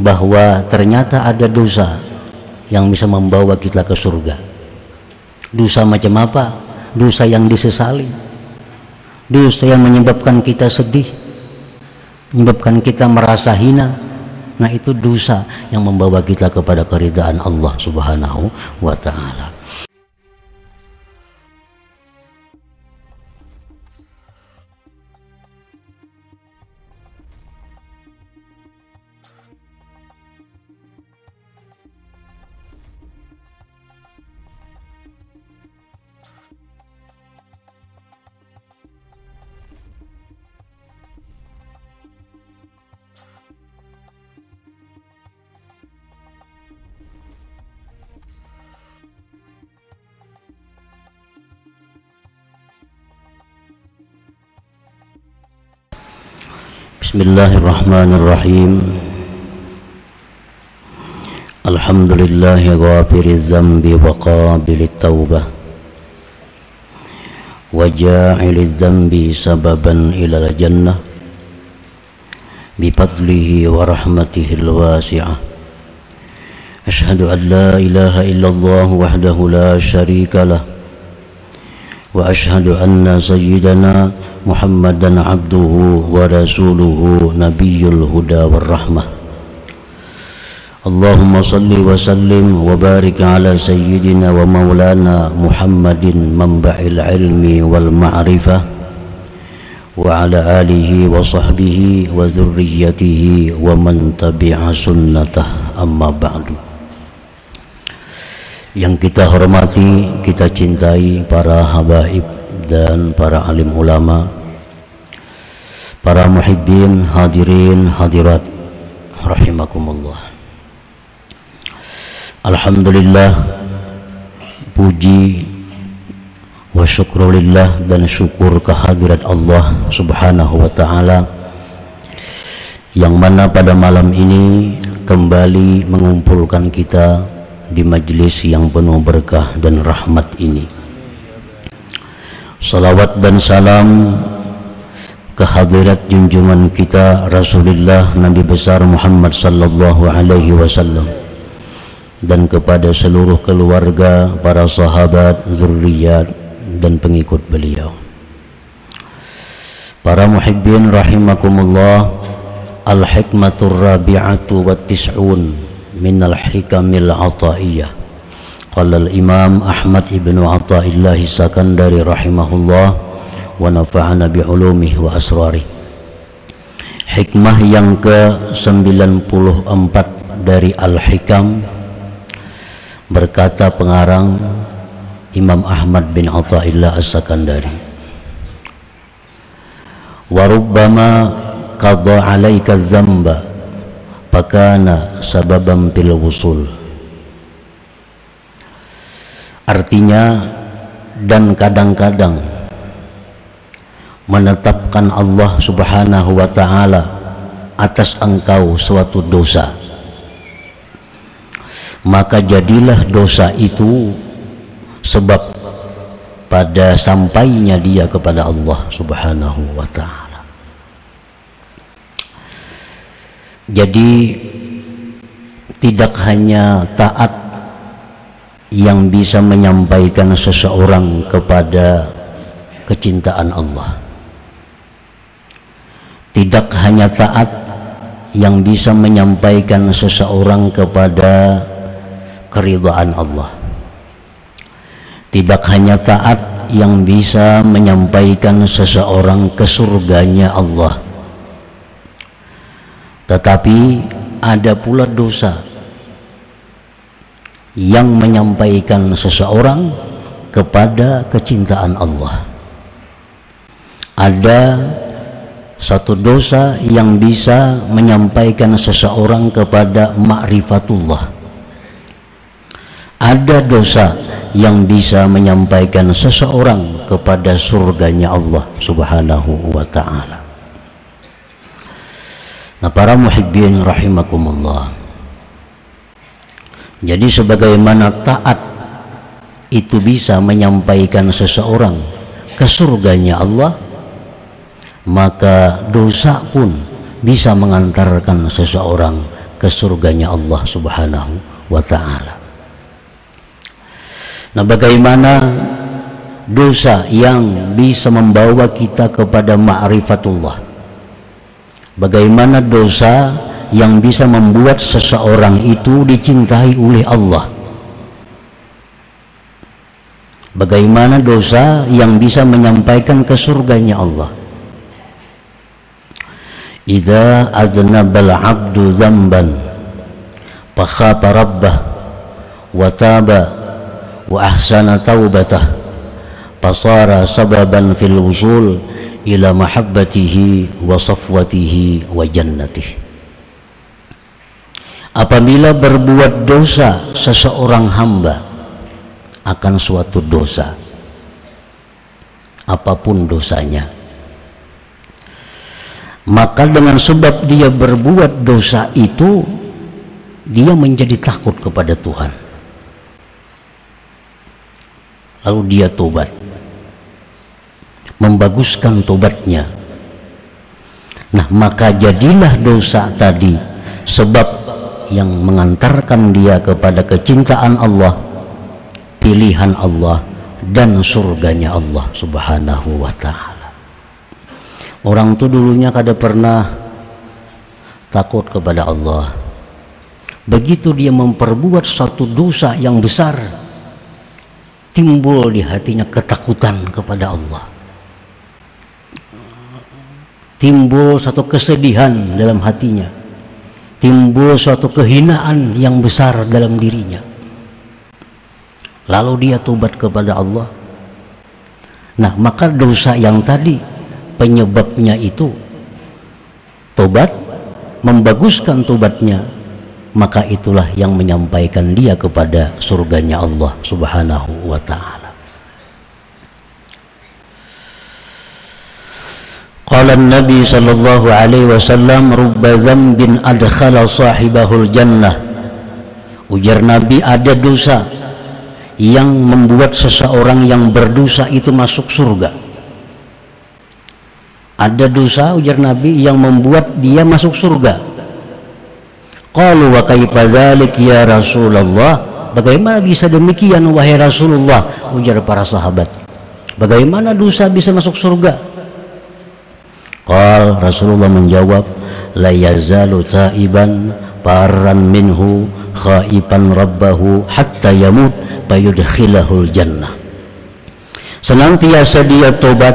bahwa ternyata ada dosa yang bisa membawa kita ke surga. Dosa macam apa? Dosa yang disesali. Dosa yang menyebabkan kita sedih, menyebabkan kita merasa hina. Nah, itu dosa yang membawa kita kepada keridaan Allah Subhanahu wa taala. بسم الله الرحمن الرحيم. الحمد لله غافر الذنب وقابل التوبة. وجاعل الذنب سببا إلى الجنة. بفضله ورحمته الواسعة. أشهد أن لا إله إلا الله وحده لا شريك له. وأشهد أن سيدنا محمدا عبده ورسوله نبي الهدى والرحمة. اللهم صل وسلم وبارك على سيدنا ومولانا محمد منبع العلم والمعرفة وعلى آله وصحبه وذريته ومن تبع سنته. أما بعد. Yang kita hormati, kita cintai para habaib dan para alim ulama para muhibbin hadirin hadirat rahimakumullah. Alhamdulillah puji wa syukrulillah dan syukur kehadirat Allah subhanahu wa ta'ala yang mana pada malam ini kembali mengumpulkan kita di majlis yang penuh berkah dan rahmat ini Salawat dan salam kehadirat junjungan kita Rasulullah Nabi besar Muhammad sallallahu alaihi wasallam dan kepada seluruh keluarga, para sahabat, zurriyat dan pengikut beliau. Para muhibbin rahimakumullah, al-hikmatur rabi'atu wa tis'un al-hikamil ataiyah Qala al-Imam Ahmad ibn Atta'illah Sakandari rahimahullah wa nafa'ana bi ulumihi wa asrari. Hikmah yang ke-94 dari Al-Hikam berkata pengarang Imam Ahmad bin Atta'illah As-Sakandari. Wa rubbama qadha 'alaika dzamba fakana sababan fil wusul Artinya dan kadang-kadang menetapkan Allah Subhanahu wa taala atas engkau suatu dosa. Maka jadilah dosa itu sebab pada sampainya dia kepada Allah Subhanahu wa taala. Jadi tidak hanya taat yang bisa menyampaikan seseorang kepada kecintaan Allah. Tidak hanya taat yang bisa menyampaikan seseorang kepada keridhaan Allah. Tidak hanya taat yang bisa menyampaikan seseorang ke surganya Allah. Tetapi ada pula dosa yang menyampaikan seseorang kepada kecintaan Allah. Ada satu dosa yang bisa menyampaikan seseorang kepada ma'rifatullah. Ada dosa yang bisa menyampaikan seseorang kepada surganya Allah Subhanahu wa taala. Nah, para muhibbin rahimakumullah. Jadi sebagaimana taat itu bisa menyampaikan seseorang ke surganya Allah, maka dosa pun bisa mengantarkan seseorang ke surganya Allah Subhanahu wa taala. Nah, bagaimana dosa yang bisa membawa kita kepada ma'rifatullah? Bagaimana dosa yang bisa membuat seseorang itu dicintai oleh Allah? Bagaimana dosa yang bisa menyampaikan ke surganya Allah? Idza aznabal 'abdu dzamban fakhapa rabbah wa taba wa ahsana taubatah fasara sababan fil wusul ila mahabbatihi wa safwatihi wa jannatih apabila berbuat dosa seseorang hamba akan suatu dosa. Apa pun dosanya. Maka dengan sebab dia berbuat dosa itu dia menjadi takut kepada Tuhan. Lalu dia tobat membaguskan tobatnya. Nah maka jadilah dosa tadi sebab yang mengantarkan dia kepada kecintaan Allah pilihan Allah dan surganya Allah subhanahu wa ta'ala. Orang itu dulunya kada pernah takut kepada Allah. Begitu dia memperbuat satu dosa yang besar timbul di hatinya ketakutan kepada Allah timbul satu kesedihan dalam hatinya. Timbul suatu kehinaan yang besar dalam dirinya. Lalu dia tobat kepada Allah. Nah maka dosa yang tadi penyebabnya itu tobat membaguskan tobatnya maka itulah yang menyampaikan dia kepada surganya Allah Subhanahu wa taala. Qala Nabi sallallahu alaihi wasallam rubba dzambin adkhala sahibahul jannah. Ujar Nabi ada dosa yang membuat seseorang yang berdosa itu masuk surga. Ada dosa ujar Nabi yang membuat dia masuk surga Qalu wa kaifa dzalik ya Rasulullah? Bagaimana bisa demikian wahai Rasulullah? Ujar para sahabat. Bagaimana dosa bisa masuk surga? Qal Rasulullah menjawab, la yazalu taiban paran minhu khaiban rabbahu hatta yamut fayudkhilahul jannah. Senantiasa dia tobat,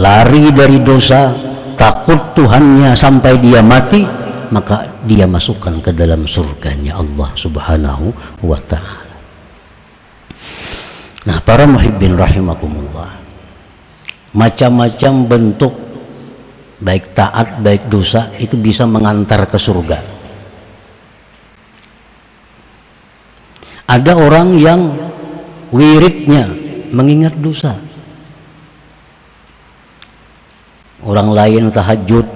lari dari dosa, takut Tuhannya sampai dia mati, maka dia masukkan ke dalam surganya Allah subhanahu wa ta'ala nah para muhibbin rahimakumullah macam-macam bentuk baik taat baik dosa itu bisa mengantar ke surga. Ada orang yang wiridnya mengingat dosa. Orang lain tahajud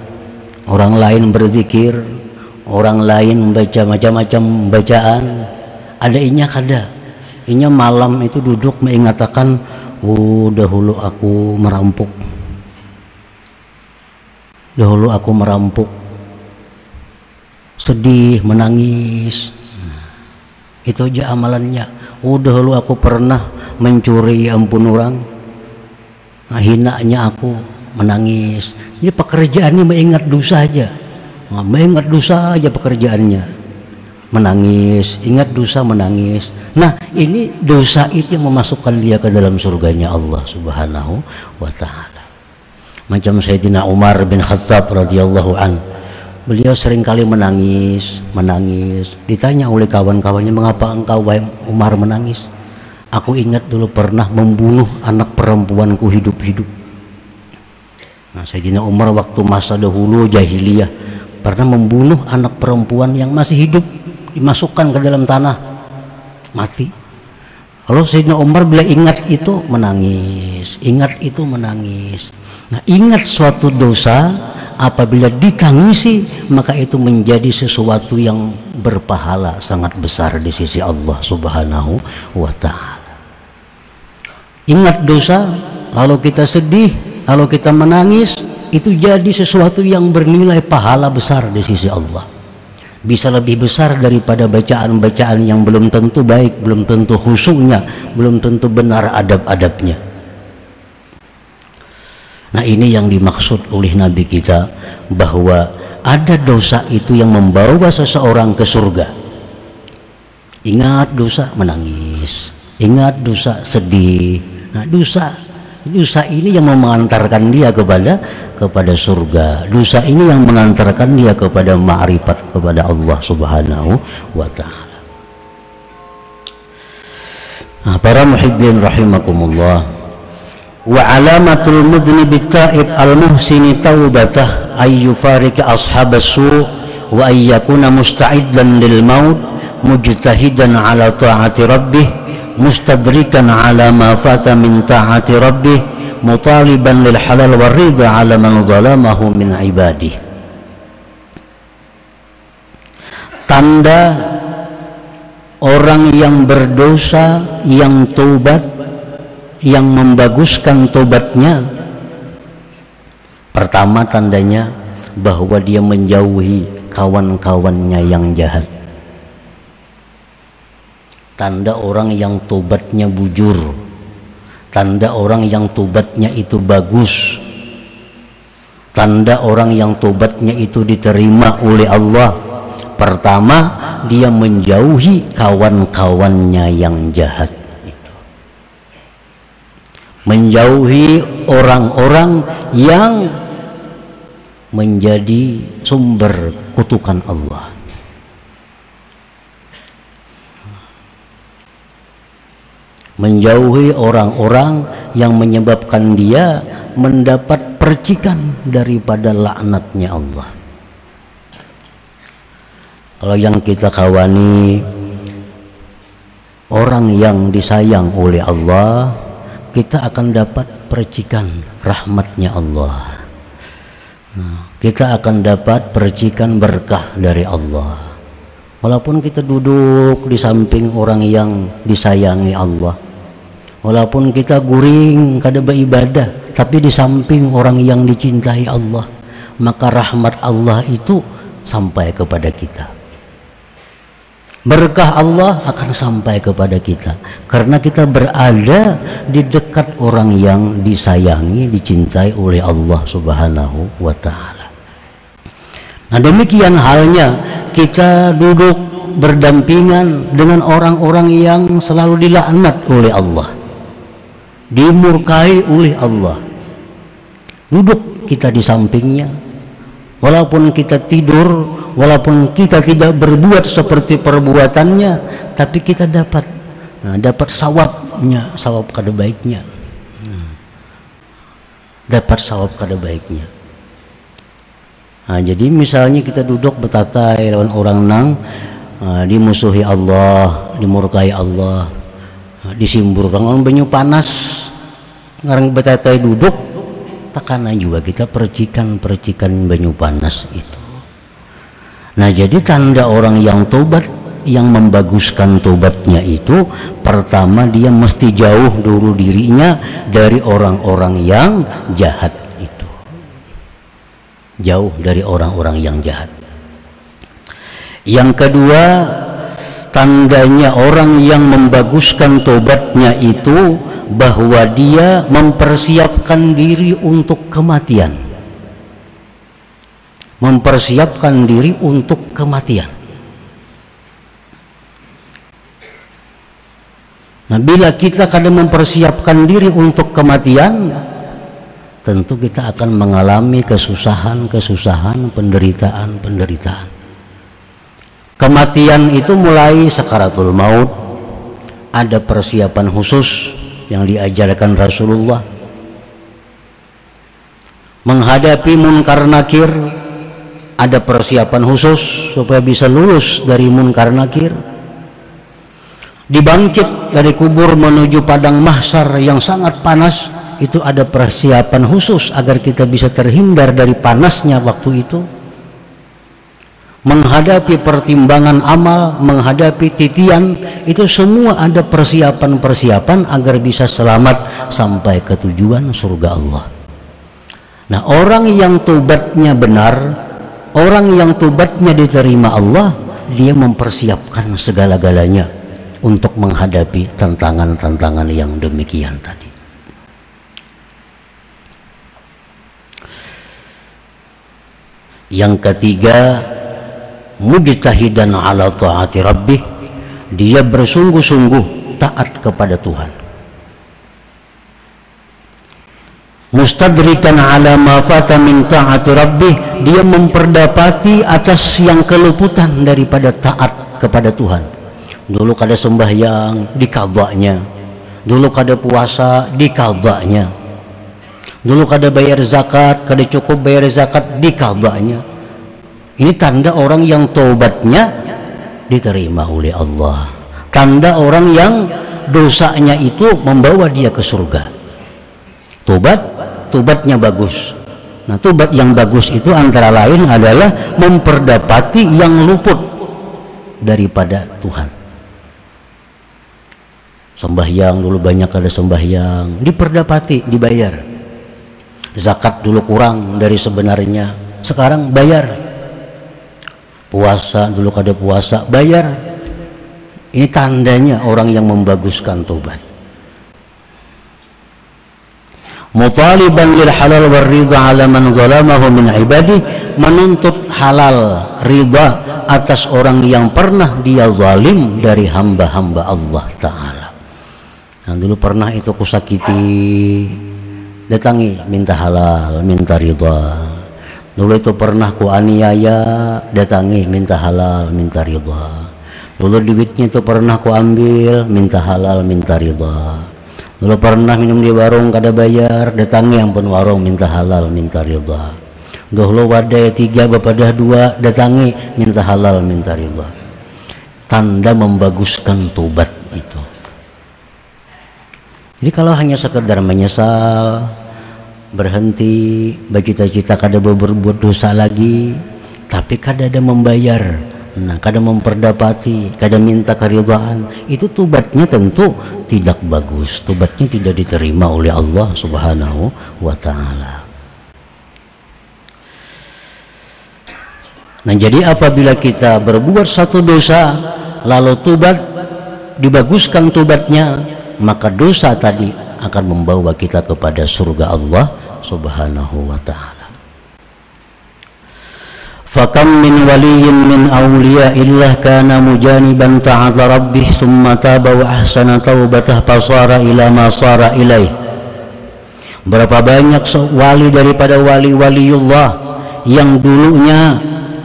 orang lain berzikir orang lain membaca macam-macam bacaan. Ada inya kada inya malam itu duduk mengatakan oh dahulu aku merampok dahulu aku merampok sedih menangis itu aja amalannya oh dahulu aku pernah mencuri ampun orang nah, hinanya aku menangis. Jadi pekerjaannya mengingat dosa aja. Nah, mengingat dosa aja pekerjaannya. Menangis, ingat dosa menangis. Nah, ini dosa itu yang memasukkan dia ke dalam surganya Allah Subhanahu wa taala. Macam Sayyidina Umar bin Khattab radhiyallahu an. Beliau sering kali menangis, menangis. Ditanya oleh kawan-kawannya, "Mengapa engkau Umar menangis?" Aku ingat dulu pernah membunuh anak perempuanku hidup-hidup Nah, Sayyidina Umar waktu masa dahulu jahiliyah pernah membunuh anak perempuan yang masih hidup dimasukkan ke dalam tanah mati. Lalu Sayyidina Umar bila ingat itu menangis, ingat itu menangis. Nah, ingat suatu dosa apabila ditangisi maka itu menjadi sesuatu yang berpahala sangat besar di sisi Allah Subhanahu wa taala. Ingat dosa lalu kita sedih kalau kita menangis itu jadi sesuatu yang bernilai pahala besar di sisi Allah bisa lebih besar daripada bacaan-bacaan yang belum tentu baik, belum tentu khusyuknya, belum tentu benar adab-adabnya. Nah, ini yang dimaksud oleh Nabi kita bahwa ada dosa itu yang membawa seseorang ke surga. Ingat dosa menangis, ingat dosa sedih. Nah, dosa dosa ini yang mengantarkan dia kepada kepada surga. Dosa ini yang mengantarkan dia kepada ma'rifat kepada Allah subhanahu wa ta'ala. Nah, para muhibbin rahimakumullah. Wa alamatul mudnib ta'ib al muhsini taubatah ay yufarika ashabas su wa ay yakuna musta'iddan lil maut mujtahidan ala ta'ati rabbih mustadrikan ala ma fata min ta'ati rabbih mutaliban lil halal waridha ala man zalamahu min ibadih tanda orang yang berdosa yang taubat yang membaguskan tobatnya pertama tandanya bahwa dia menjauhi kawan-kawannya yang jahat tanda orang yang tobatnya bujur. Tanda orang yang tobatnya itu bagus. Tanda orang yang tobatnya itu diterima oleh Allah. Pertama dia menjauhi kawan-kawannya yang jahat itu. Menjauhi orang-orang yang menjadi sumber kutukan Allah menjauhi orang-orang yang menyebabkan dia mendapat percikan daripada laknatnya Allah. Kalau yang kita kawani orang yang disayang oleh Allah kita akan dapat percikan rahmatnya Allah. Nah, kita akan dapat percikan berkah dari Allah. Walaupun kita duduk di samping orang yang disayangi Allah walaupun kita guring kada beribadah tapi di samping orang yang dicintai Allah maka rahmat Allah itu sampai kepada kita. Berkah Allah akan sampai kepada kita. Karena kita berada di dekat orang yang disayangi dicintai oleh Allah subhanahu wa ta'ala. Nah demikian halnya kita duduk berdampingan dengan orang-orang yang selalu dilaknat oleh Allah dimurkai oleh Allah. Duduk kita di sampingnya. Walaupun kita tidur walaupun kita tidak berbuat seperti perbuatannya tapi kita dapat nah, dapat sawabnya sawab kada baiknya. Nah, dapat sawab kada baiknya. Nah, jadi misalnya kita duduk bertatai lawan orang nang nah, dimusuhi Allah dimurkai Allah disimbur orang banyu panas ngarang betatai duduk tekanan juga kita percikan-percikan banyu panas itu. Nah jadi tanda orang yang tobat yang membaguskan tobatnya itu pertama dia mesti jauh dulu dirinya dari orang-orang yang jahat itu. Jauh dari orang-orang yang jahat. Yang kedua tandanya orang yang membaguskan tobatnya itu bahwa dia mempersiapkan diri untuk kematian mempersiapkan diri untuk kematian Nah bila kita kadang mempersiapkan diri untuk kematian tentu kita akan mengalami kesusahan-kesusahan, penderitaan-penderitaan. Kematian itu mulai sakaratul maut, ada persiapan khusus yang diajarkan Rasulullah. Menghadapi munkar nakir, ada persiapan khusus supaya bisa lulus dari munkar nakir. Dibangkit dari kubur menuju padang mahsar yang sangat panas, itu ada persiapan khusus agar kita bisa terhindar dari panasnya waktu itu menghadapi pertimbangan amal, menghadapi titian, itu semua ada persiapan-persiapan agar bisa selamat sampai ke tujuan surga Allah. Nah, orang yang tobatnya benar, orang yang tobatnya diterima Allah dia mempersiapkan segala-galanya untuk menghadapi tantangan-tantangan yang demikian tadi yang ketiga mujtahidan ala taati rabbih dia bersungguh-sungguh taat kepada Tuhan. Mustadrikan ala ma fata min taati rabbih dia memperdapati atas yang keluputan daripada taat kepada Tuhan. Dulu kada sembahyang di dikadanya dulu kada puasa di dikadanya dulu kada bayar zakat kada cukup bayar zakat di dikadanya ini tanda orang yang tobatnya diterima oleh Allah. Tanda orang yang dosanya itu membawa dia ke surga. Tobat tobatnya bagus. Nah tobat yang bagus itu antara lain adalah memperdapati yang luput daripada Tuhan. Sembahyang dulu banyak ada sembahyang. Diperdapati dibayar. Zakat dulu kurang dari sebenarnya. Sekarang bayar puasa dulu kada puasa bayar. Ini tandanya orang yang membaguskan tobat. Mutaliban lil halal war ridha ala man zalamahu min ibadi menuntut halal ridha atas orang yang pernah dia zalim dari hamba-hamba Allah taala. Nah dulu pernah itu kusakiti datangi minta halal minta ridha dulu itu pernah ku aniaya datangi minta halal minta ridha dulu duitnya itu pernah ku ambil minta halal minta ridha Dulu pernah minum di warung kada bayar, datangi pun warung minta halal, minta ridha. Dulu wadai tiga bapak dah dua, datangi minta halal, minta ridha. Tanda membaguskan tobat itu. Jadi kalau hanya sekedar menyesal, berhenti, bagi cita-cita kada berbuat dosa lagi, tapi kada ada membayar, Nah, kadang memperdapati, kadang minta keridhaan, itu tubatnya tentu tidak bagus. Tubatnya tidak diterima oleh Allah Subhanahu wa taala. Nah, jadi apabila kita berbuat satu dosa lalu tubat dibaguskan tubatnya, maka dosa tadi akan membawa kita kepada surga Allah Subhanahu wa taala. فكم من ولي من أولياء الله كان مجانبا تعالى ربه ثم تاب وأحسن توبته فصار إلى ما صار إليه Berapa banyak wali daripada wali-waliullah yang dulunya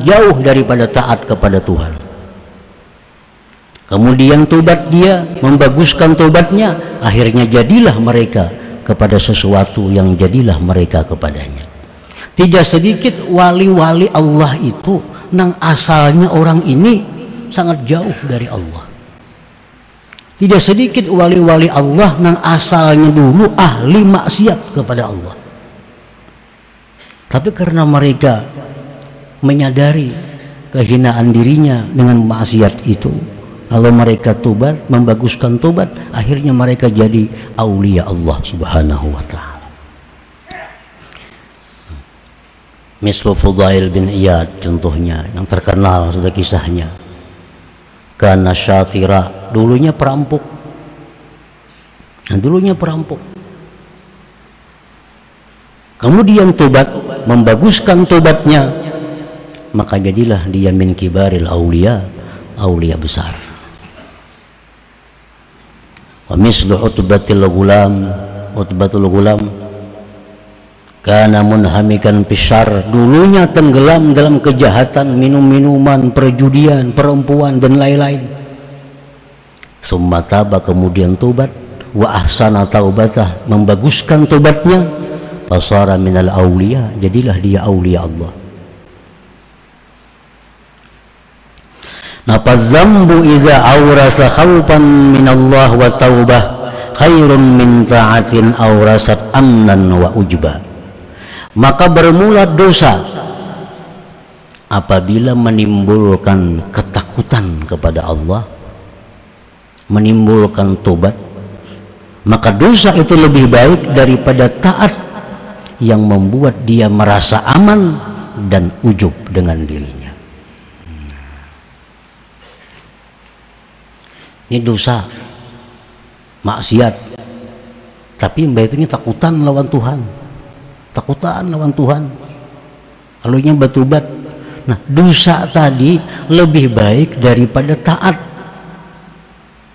jauh daripada taat kepada Tuhan. Kemudian tobat dia, membaguskan tobatnya, akhirnya jadilah mereka kepada sesuatu yang jadilah mereka kepadanya. Tidak sedikit wali-wali Allah itu nang asalnya orang ini sangat jauh dari Allah. Tidak sedikit wali-wali Allah nang asalnya dulu ahli maksiat kepada Allah. Tapi karena mereka menyadari kehinaan dirinya dengan maksiat itu, lalu mereka tobat, membaguskan tobat, akhirnya mereka jadi aulia Allah Subhanahu wa taala. Mislu Fudail bin Iyad contohnya yang terkenal sudah kisahnya. Karena syatira dulunya perampok. Nah, dulunya perampok. Kemudian tobat membaguskan tobatnya maka jadilah dia min kibaril aulia aulia besar wa mislu utbatil gulam utbatul gulam karena munhamikan pisar dulunya tenggelam dalam kejahatan minum-minuman perjudian perempuan dan lain-lain. Summataba kemudian tobat wa ahsana taubatah membaguskan tobatnya fasara minal awliya jadilah dia awliya Allah Napa zambu iza awrasa khawpan min Allah wa taubah khairun min ta'atin awrasat amnan wa ujbah maka bermula dosa apabila menimbulkan ketakutan kepada Allah menimbulkan tobat maka dosa itu lebih baik daripada taat yang membuat dia merasa aman dan ujub dengan dirinya. Ini dosa, maksiat. Tapi mbak itu ini takutan lawan Tuhan. Takutan lawan Tuhan. Lalunya batubat. Nah, dosa tadi lebih baik daripada taat.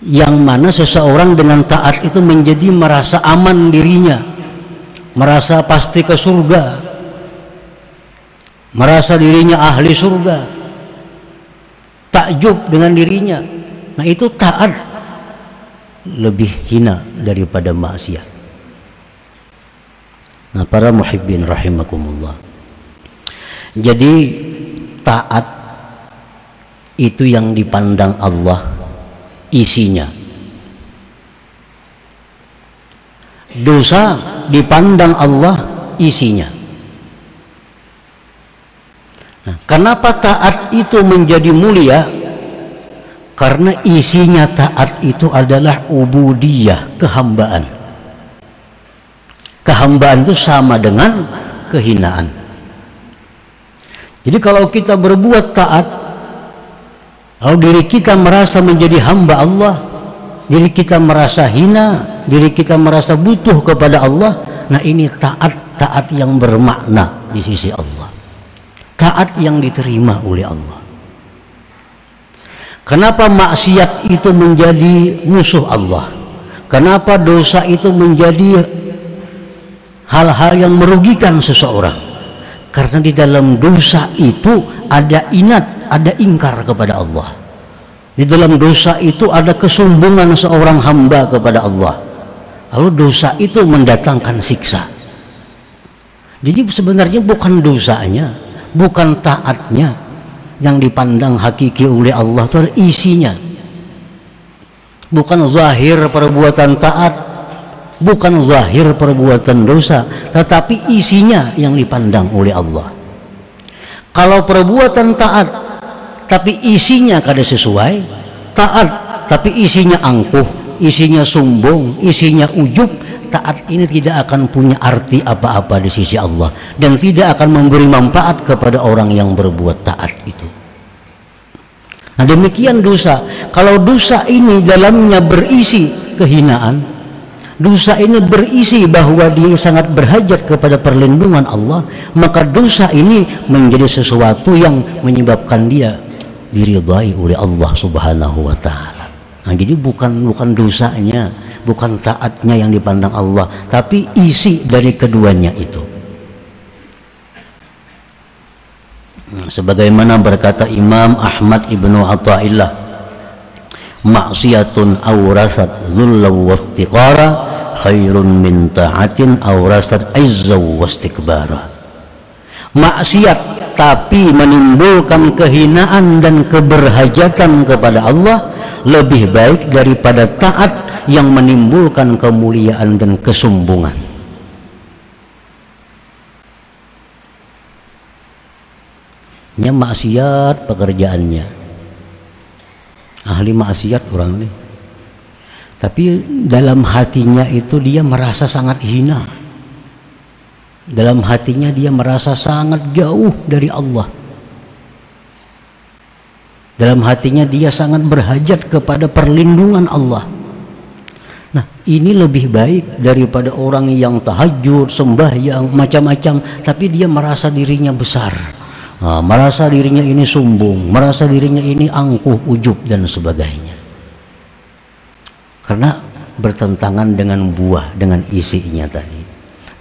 Yang mana seseorang dengan taat itu menjadi merasa aman dirinya. Merasa pasti ke surga. Merasa dirinya ahli surga. Takjub dengan dirinya. Nah, itu taat lebih hina daripada maksiat. Nah, para muhibbin rahimakumullah. Jadi taat itu yang dipandang Allah isinya. Dosa dipandang Allah isinya. Nah, kenapa taat itu menjadi mulia? Karena isinya taat itu adalah ubudiyah, kehambaan. Kehambaan itu sama dengan kehinaan. Jadi kalau kita berbuat taat, kalau diri kita merasa menjadi hamba Allah, diri kita merasa hina, diri kita merasa butuh kepada Allah, nah ini taat taat yang bermakna di sisi Allah. Taat yang diterima oleh Allah. Kenapa maksiat itu menjadi musuh Allah? Kenapa dosa itu menjadi hal-hal yang merugikan seseorang? Karena di dalam dosa itu ada inat, ada ingkar kepada Allah. Di dalam dosa itu ada kesombongan seorang hamba kepada Allah. Lalu dosa itu mendatangkan siksa. Jadi sebenarnya bukan dosanya, bukan taatnya yang dipandang hakiki oleh Allah itu adalah isinya. Bukan zahir perbuatan taat, bukan zahir perbuatan dosa tetapi isinya yang dipandang oleh Allah kalau perbuatan taat tapi isinya kada sesuai taat tapi isinya angkuh isinya sombong isinya ujub taat ini tidak akan punya arti apa-apa di sisi Allah. Dan tidak akan memberi manfaat kepada orang yang berbuat taat itu. Nah demikian dosa. Kalau dosa ini dalamnya berisi kehinaan dosa ini berisi bahwa dia sangat berhajat kepada perlindungan Allah maka dosa ini menjadi sesuatu yang menyebabkan dia diridhai oleh Allah subhanahu wa ta'ala nah, jadi bukan bukan dosanya bukan taatnya yang dipandang Allah tapi isi dari keduanya itu. Nah, sebagaimana berkata Imam Ahmad ibnu Atta'illah maksiatun awrasat wa iftiqara khairun min ta'atin awrasat wa istikbara maksiat tapi menimbulkan kehinaan dan keberhajatan kepada Allah lebih baik daripada taat yang menimbulkan kemuliaan dan kesombongan. Nya maksiat pekerjaannya. Ahli maksiat orang ini tapi dalam hatinya itu dia merasa sangat hina dalam hatinya dia merasa sangat jauh dari Allah dalam hatinya dia sangat berhajat kepada perlindungan Allah nah ini lebih baik daripada orang yang tahajud sembahyang macam-macam tapi dia merasa dirinya besar nah, merasa dirinya ini sombong, merasa dirinya ini angkuh, ujub dan sebagainya. Karena bertentangan dengan buah, dengan isinya tadi.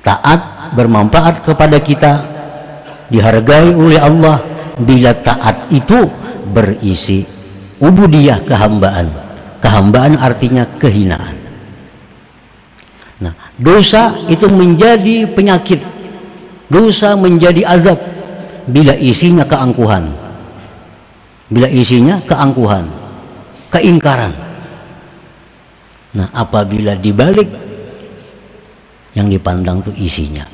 Taat bermanfaat kepada kita, dihargai oleh Allah bila taat itu berisi ubudiyah kehambaan. Kehambaan artinya kehinaan. Nah, dosa itu menjadi penyakit. Dosa menjadi azab bila isinya keangkuhan bila isinya keangkuhan keingkaran nah apabila dibalik yang dipandang itu isinya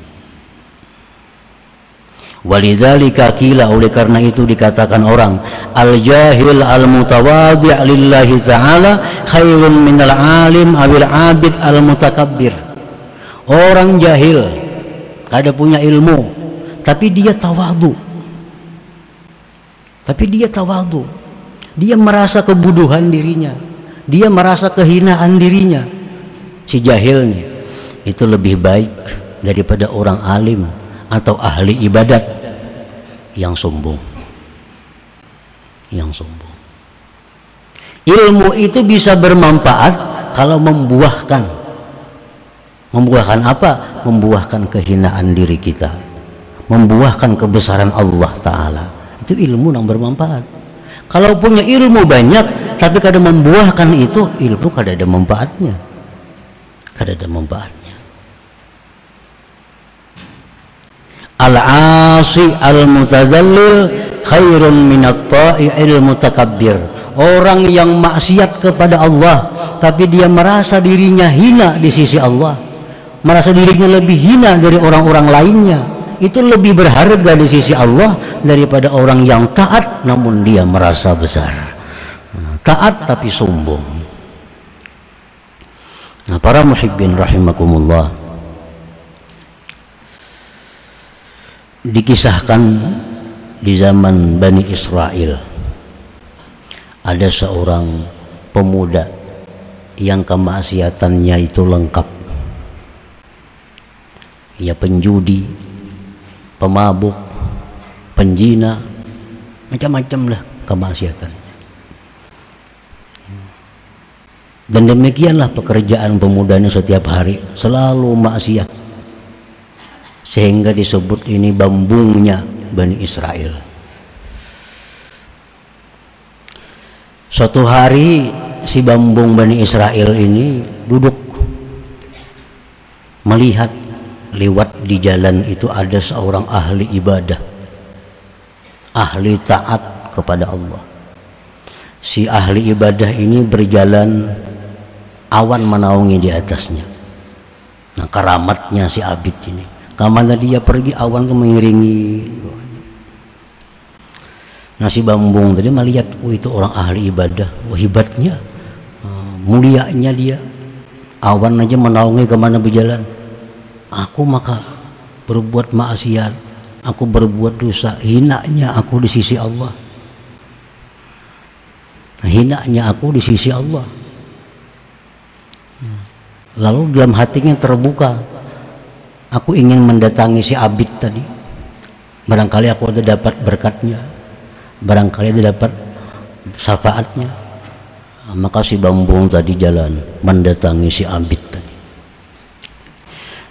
Walidzalika kila oleh karena itu dikatakan orang al jahil al mutawadhi' lillahi ta'ala khairun minal alim awil abid al mutakabbir orang jahil ada punya ilmu tapi dia tawadu Tapi dia tawadu. Dia merasa kebuduhan dirinya. Dia merasa kehinaan dirinya. Si jahil nih itu lebih baik daripada orang alim atau ahli ibadat yang sombong. Yang sombong. Ilmu itu bisa bermanfaat kalau membuahkan. Membuahkan apa? Membuahkan kehinaan diri kita. Membuahkan kebesaran Allah Ta'ala. Itu ilmu yang bermanfaat. Kalau punya ilmu banyak, tapi kadang membuahkan itu, ilmu kadang ada manfaatnya. Kadang ada manfaatnya. Al-asi al-mutazallil khairun minat ta'i'il mutakabbir orang yang maksiat kepada Allah tapi dia merasa dirinya hina di sisi Allah. Merasa dirinya lebih hina dari orang-orang lainnya. Itu lebih berharga di sisi Allah daripada orang yang taat namun dia merasa besar. Taat tapi sombong. Nah para muhibbin rahimakumullah dikisahkan di zaman Bani Israel. Ada seorang pemuda yang kemaksiatannya itu lengkap. Ya penjudi pemabuk penjina macam-macam lah kemaksiatan dan demikianlah pekerjaan pemudanya setiap hari selalu maksiat sehingga disebut ini bambunya Bani Israel. Suatu hari si bambung Bani Israel ini duduk melihat lewat di jalan itu ada seorang ahli ibadah ahli taat kepada Allah. Si ahli ibadah ini berjalan awan menaungi di atasnya. Nah karamatnya si abid ini ke mana dia pergi awan itu mengiringi. Nasi bambung tadi melihat oh itu orang ahli ibadah. Oh hebatnya. Uh, mulianya dia. Awan aja menaungi ke mana berjalan. Aku maka berbuat maksiat. Aku berbuat dosa. Hinanya aku di sisi Allah. Hinanya aku di sisi Allah. Lalu dalam hatinya terbuka aku ingin mendatangi si abid tadi. Barangkali aku ada dapat berkatnya. Barangkali dia dapat syafaatnya. Maka si bambung tadi jalan mendatangi si abid tadi.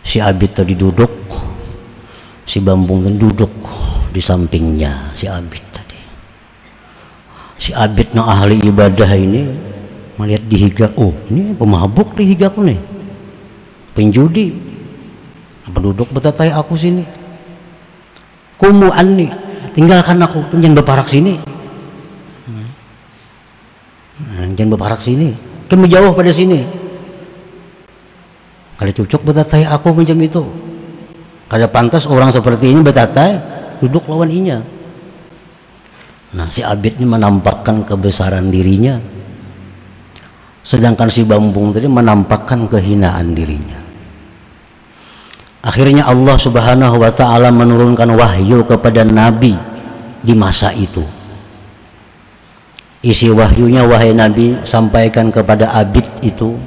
Si abid tadi duduk. Si bambung tadi duduk di sampingnya si abid tadi. Si abid no ahli ibadah ini melihat dihiga oh ini pemabuk dihiga aku nih. Penjudi penduduk betatai aku sini. Kumu nih tinggalkan aku jangan berparak sini. Nah, jangan berparak sini kamu jauh pada sini. Kalau cocok betatai aku macam itu. Kalau pantas orang seperti ini betatai duduk lawan inya. Nah si abid ini menampakkan kebesaran dirinya. Sedangkan si bambung tadi menampakkan kehinaan dirinya Akhirnya Allah Subhanahu wa taala menurunkan wahyu kepada nabi di masa itu. Isi wahyunya wahai nabi sampaikan kepada abid itu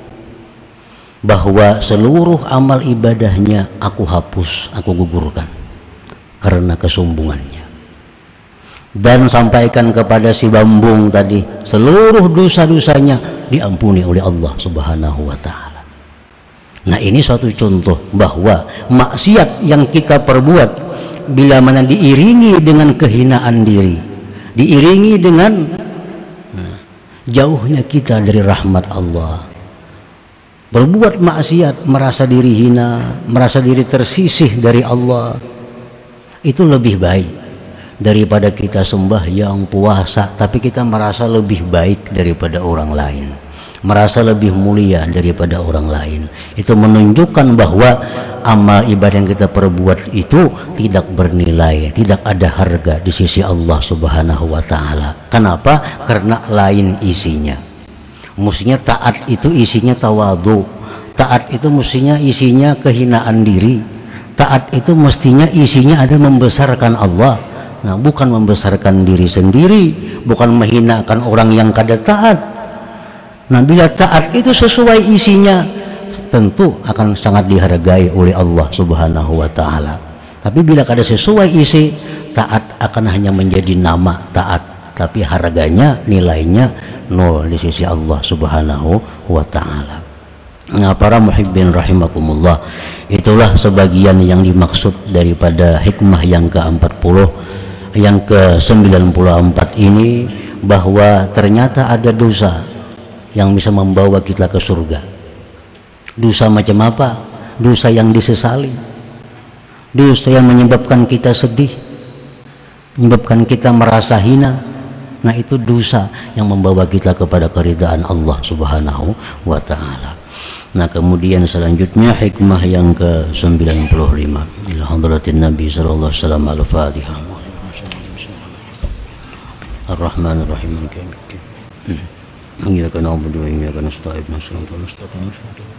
bahwa seluruh amal ibadahnya aku hapus, aku gugurkan karena kesombongannya. Dan sampaikan kepada si bambung tadi seluruh dosa-dosanya diampuni oleh Allah Subhanahu wa taala. Nah ini suatu contoh bahwa maksiat yang kita perbuat bila mana diiringi dengan kehinaan diri, diiringi dengan nah, jauhnya kita dari rahmat Allah. Berbuat maksiat, merasa diri hina, merasa diri tersisih dari Allah, itu lebih baik daripada kita sembahyang puasa, tapi kita merasa lebih baik daripada orang lain merasa lebih mulia daripada orang lain. Itu menunjukkan bahwa amal ibadah yang kita perbuat itu tidak bernilai tidak ada harga di sisi Allah subhanahu wa ta'ala. Kenapa? karena lain isinya. Mestinya taat itu isinya tawadu taat itu mestinya isinya kehinaan diri. Taat itu mestinya isinya adalah membesarkan Allah. Nah, bukan membesarkan diri sendiri, bukan menghinakan orang yang kada taat. Nah, bila taat itu sesuai isinya, tentu akan sangat dihargai oleh Allah Subhanahu wa taala. Tapi bila kada sesuai isi, taat akan hanya menjadi nama taat, tapi harganya, nilainya nol di sisi Allah Subhanahu wa taala. Nah, para muhibbin rahimakumullah, itulah sebagian yang dimaksud daripada hikmah yang ke-40 yang ke-94 ini bahwa ternyata ada dosa yang bisa membawa kita ke surga. Dosa macam apa? Dosa yang disesali. Dosa yang menyebabkan kita sedih, menyebabkan kita merasa hina. Nah, itu dosa yang membawa kita kepada keridaan Allah Subhanahu wa taala. Nah kemudian selanjutnya hikmah yang ke-95 ila Nabi sallallahu alaihi wasallam al-Fatihah. Ar-Rahman Ar-Rahim Ini akan apa dua ini akan stop masuk, kalau stop masuk.